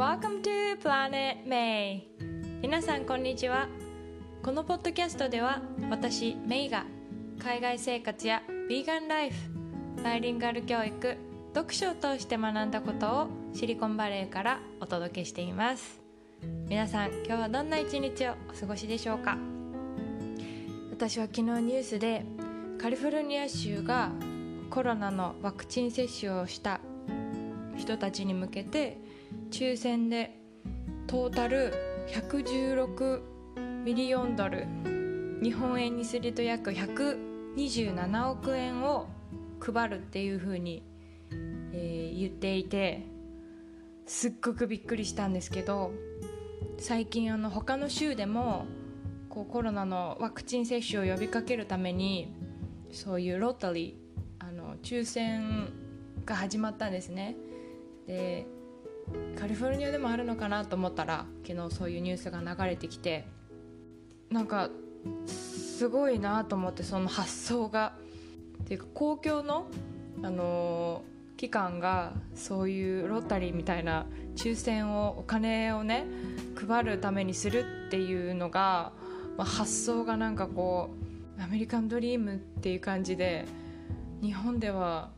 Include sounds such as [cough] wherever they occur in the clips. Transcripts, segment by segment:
Welcome to Planet May. 皆さんこんにちは。このポッドキャストでは私メイが海外生活やヴィーガンライフバイリンガル教育読書を通して学んだことをシリコンバレーからお届けしています。皆さん今日はどんな一日をお過ごしでしょうか？私は昨日ニュースでカリフォルニア州がコロナのワクチン接種をした人たちに向けて抽選でトータル116ミリオンドル。日本円にすると約127億円を配るっていうふうに、えー、言っていてすっごくびっくりしたんですけど最近あの他の州でもこうコロナのワクチン接種を呼びかけるためにそういうロータリーあの抽選が始まったんですね。でカリフォルニアでもあるのかなと思ったら昨日そういうニュースが流れてきてなんかすごいなと思ってその発想が。っていうか公共の、あのー、機関がそういうロッタリーみたいな抽選をお金をね配るためにするっていうのが、まあ、発想がなんかこうアメリカンドリームっていう感じで日本では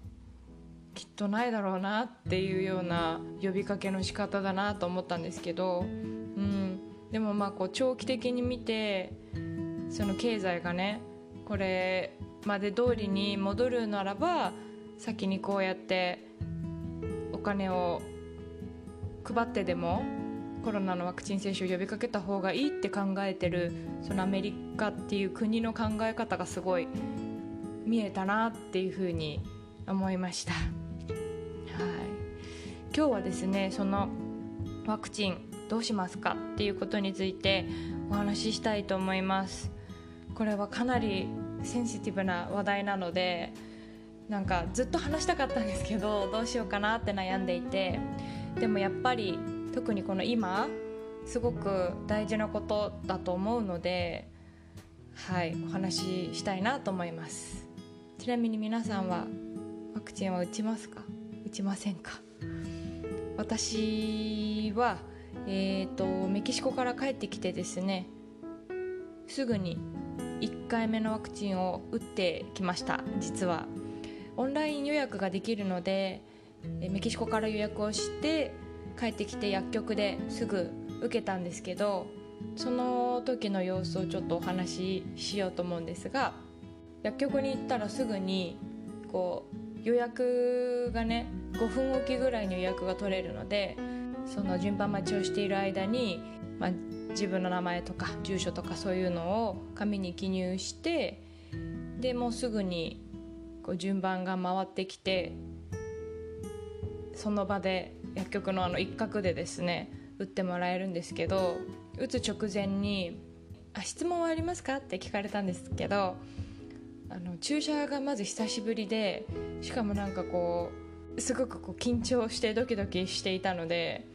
きっとないだろうなっていうような呼びかけの仕方だなと思ったんですけど、うん、でもまあこう長期的に見てその経済がねこれまで通りに戻るならば先にこうやってお金を配ってでもコロナのワクチン接種を呼びかけた方がいいって考えてるそのアメリカっていう国の考え方がすごい見えたなっていうふうに思いました。今日はですねそのワクチンどうしますかっていうことについてお話ししたいと思います。これはかなりセンシティブな話題なのでなんかずっと話したかったんですけどどうしようかなって悩んでいてでもやっぱり特にこの今すごく大事なことだと思うのではいお話ししたいなと思います。ちなみに皆さんはワクチンは打ちますか？打ちませんか？私は、えーと、メキシコから帰ってきてですねすぐに1回目のワクチンを打ってきました実は。オンライン予約ができるのでメキシコから予約をして帰ってきて薬局ですぐ受けたんですけどその時の様子をちょっとお話ししようと思うんですが薬局に行ったらすぐにこう予約がね5分おきぐらいに予約が取れるのでその順番待ちをしている間に、まあ、自分の名前とか住所とかそういうのを紙に記入してでもうすぐにこう順番が回ってきてその場で薬局のあの一角でですね打ってもらえるんですけど打つ直前に「あ質問はありますか?」って聞かれたんですけどあの注射がまず久しぶりでしかもなんかこうすごくこう緊張してドキドキしていたので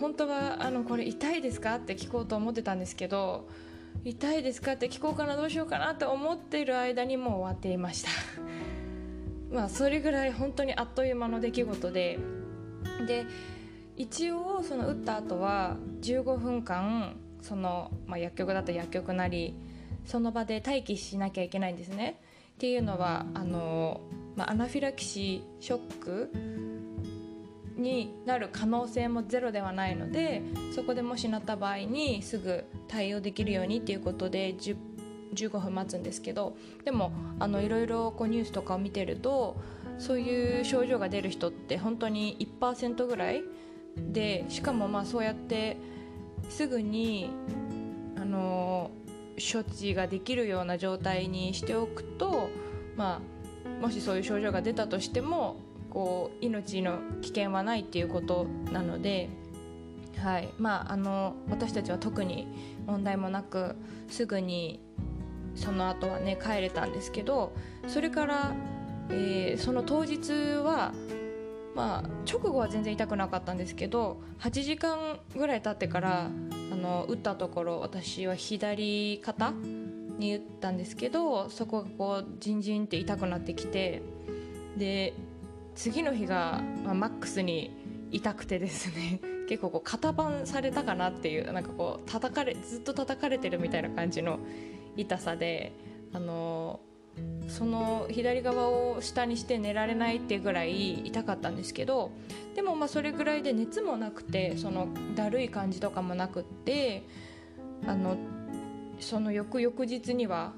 本当はあのこれ痛いですか？って聞こうと思ってたんですけど痛いですかって聞こうかなどうしようかなって思っている間にもう終わっていました。[laughs] まあそれぐらい本当にあっという間の出来事で。で一応その打った後は15分間その、まあ、薬局だったら薬局なりその場で待機しなきゃいけないんですね。っていうのはあの、まあ、アナフィラキシーショックになる可能性もゼロではないのでそこでもしなった場合にすぐ対応できるようにっていうことで10 15分待つんですけどでもあのいろいろこうニュースとかを見てるとそういう症状が出る人って本当に1%ぐらいでしかもまあそうやってすぐにあの処置ができるような状態にしておくと、まあ、もしそういう症状が出たとしてもこう命の危険はないっていうことなので、はい。まあ、あの私たちは特に問題もなくすぐにその後はね帰れたんですけどそれから、えー、その当日はまあ、直後は全然痛くなかったんですけど8時間ぐらい経ってからあの打ったところ私は左肩に打ったんですけどそこがこうジンジンって痛くなってきてで次の日が、まあ、マックスに痛くてですね [laughs] 結構こう型番されたかなっていうなんかこう叩かれずっと叩かれてるみたいな感じの痛さであのその左側を下にして寝られないっていうぐらい痛かったんですけどでもまあそれぐらいで熱もなくてそのだるい感じとかもなくってあのその翌々日には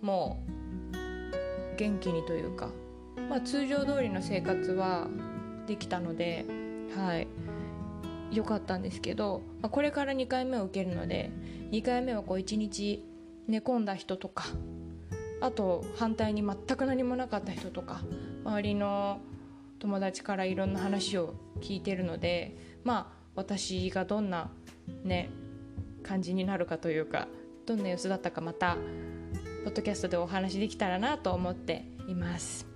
もう元気にというか、まあ、通常通りの生活はできたのではい。良かったんですけど、まあ、これから2回目を受けるので2回目はこう1日寝込んだ人とかあと反対に全く何もなかった人とか周りの友達からいろんな話を聞いてるのでまあ私がどんなね感じになるかというかどんな様子だったかまたポッドキャストでお話できたらなと思っています。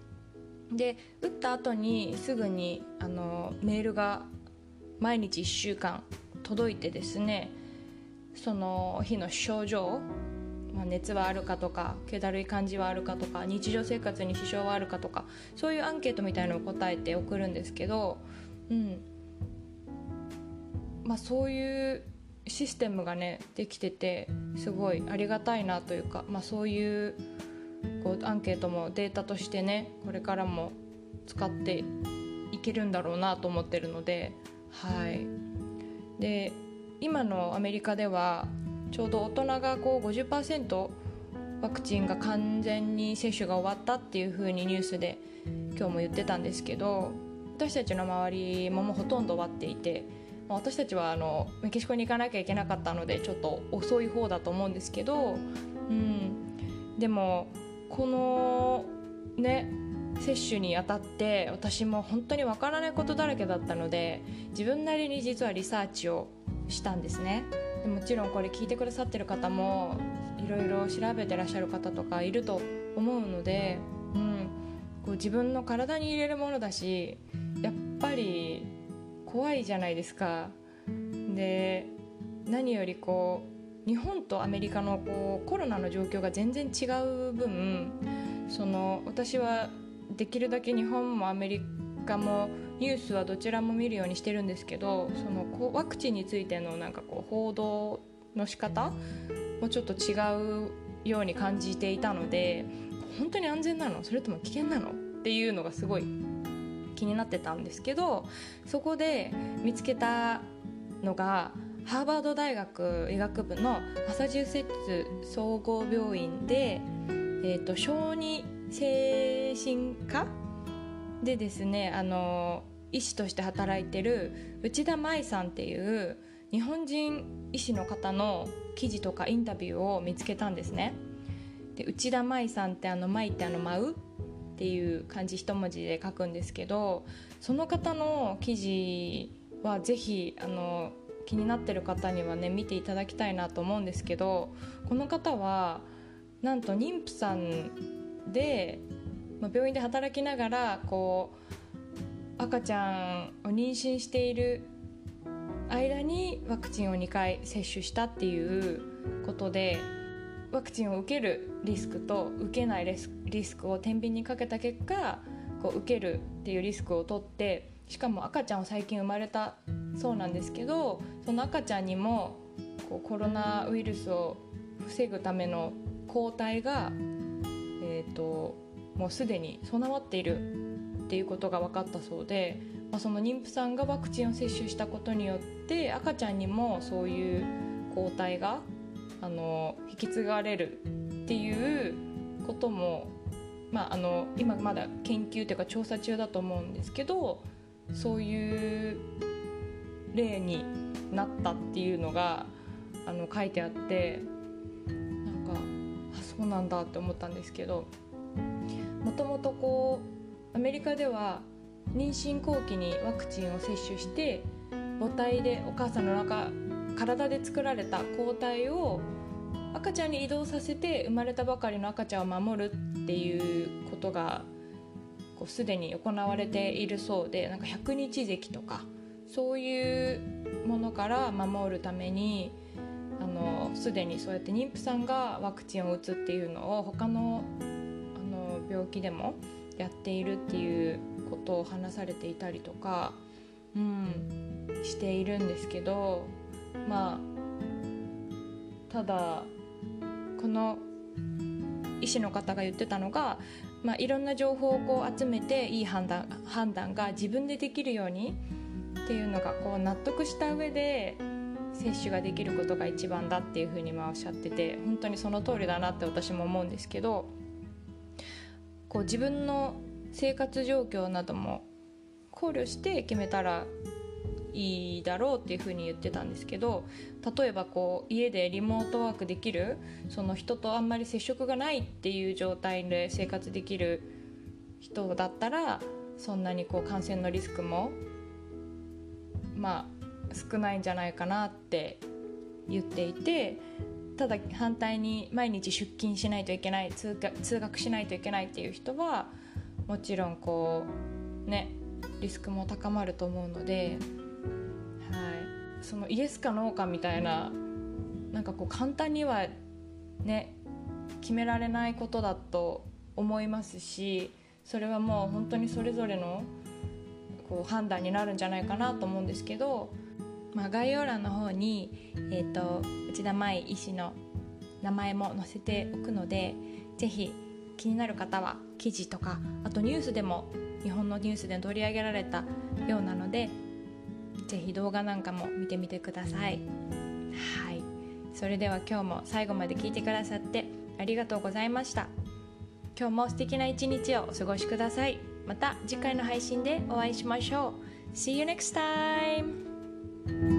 で打った後にすぐにあのメールが毎日1週間届いてですねその日の症状、まあ、熱はあるかとか気だるい感じはあるかとか日常生活に支障はあるかとかそういうアンケートみたいのを答えて送るんですけど、うん。まあ、そういうシステムがねできててすごいありがたいなというか、まあ、そういうこうアンケートもデータとしてねこれからも使っていけるんだろうなと思ってるのではい。で今のアメリカではちょうど大人がこう50%ワクチンが完全に接種が終わったっていう風にニュースで今日も言ってたんですけど私たちの周りももうほとんど終わっていて私たちはあのメキシコに行かなきゃいけなかったのでちょっと遅い方だと思うんですけど、うん、でもこのね接種にあたって私も本当にわからないことだらけだったので自分なりに実はリサーチをしたんですね。でもちろんこれ聞いてくださってる方もいろいろ調べてらっしゃる方とかいると思うので、うん、こう自分の体に入れるものだしやっぱり怖いじゃないですか。で何よりこう日本とアメリカのこうコロナの状況が全然違う分その私はできるだけ日本もアメリカもニュースはどちらも見るようにしてるんですけどそのこうワクチンについてのなんかこう報道の仕方もちょっと違うように感じていたので本当に安全なの？それとも危険なの？っていうのがすごい気になってたんですけどそこで見つけたのがハーバード大学医学部のマサチューセッツ総合病院で、えーと、小児精神科でですねあの医師として働いてる内田舞さんっていう日本人医師の方の記事とかインタビューを見つけたんですね。で内田舞さんってあの舞ってあの舞うっていう漢字一文字で書くんですけどその方の記事はぜひあの気になってる方にはね見ていただきたいなと思うんですけどこの方はなんと妊婦さんで、まあ、病院で働きながらこう赤ちゃんを妊娠している間にワクチンを2回接種したっていうことでワクチンを受けるリスクと受けないリスクを天秤にかけた結果こう受けるっていうリスクを取ってしかも赤ちゃんは最近生まれたそうなんですけどその赤ちゃんにもこうコロナウイルスを防ぐための抗体が、えーと、もうすでに備わっているっていうことが分かったそうで、まあ、その妊婦さんがワクチンを接種したことによって赤ちゃんにもそういう抗体があの引き継がれるっていうことも、まあ、あの今まだ研究というか調査中だと思うんですけどそういう例になったっていうのがあの書いてあってなんかあそうなんだって思ったんですけどもともとこうアメリカでは妊娠後期にワクチンを接種して母体でお母さんの中体で作られた抗体を赤ちゃんに移動させて生まれたばかりの赤ちゃんを守るっていうことがこうすでに行われているそうでなんか百日咳とかそういうものから守るためにあのすでにそうやって妊婦さんがワクチンを打つっていうのを他のあの病気でもやっているっていうことを話されていたりとか、うん、しているんですけどまあただこの医師の方が言ってたのが、まあ、いろんな情報をこう集めていい判断判断が自分でできるようにっていうのがこう納得した上で接種ができることが一番だっていうふうにまあおっしゃってて本当にその通りだなって私も思うんですけどこう自分の生活状況なども考慮して決めたらいいだろうっていうふうに言ってたんですけど例えばこう家でリモートワークできるその人とあんまり接触がないっていう状態で生活できる人だったらそんなにこう感染のリスクもまあ少ないんじゃないかなって言っていてただ反対に毎日出勤しないといけない通学しないといけないっていう人はもちろんこうねリスクも高まると思うので、そのイエスかノーかみたいななんかこう簡単にはね決められないことだと思いますしそれはもう本当にそれぞれのこう判断になるんじゃないかなと思うんですけど、まあ、概要欄の方に、えーと、内田舞医師の名前も載せておくのでぜひ気になる方は記事とかあとニュースでも日本のニュースで取り上げられたようなのでぜひ動画なんかも見てみてください。はい。それでは今日も最後まで聞いてくださってありがとうございました。今日も素敵な一日をお過ごしください。また次回の配信でお会いしましょう。See you next time!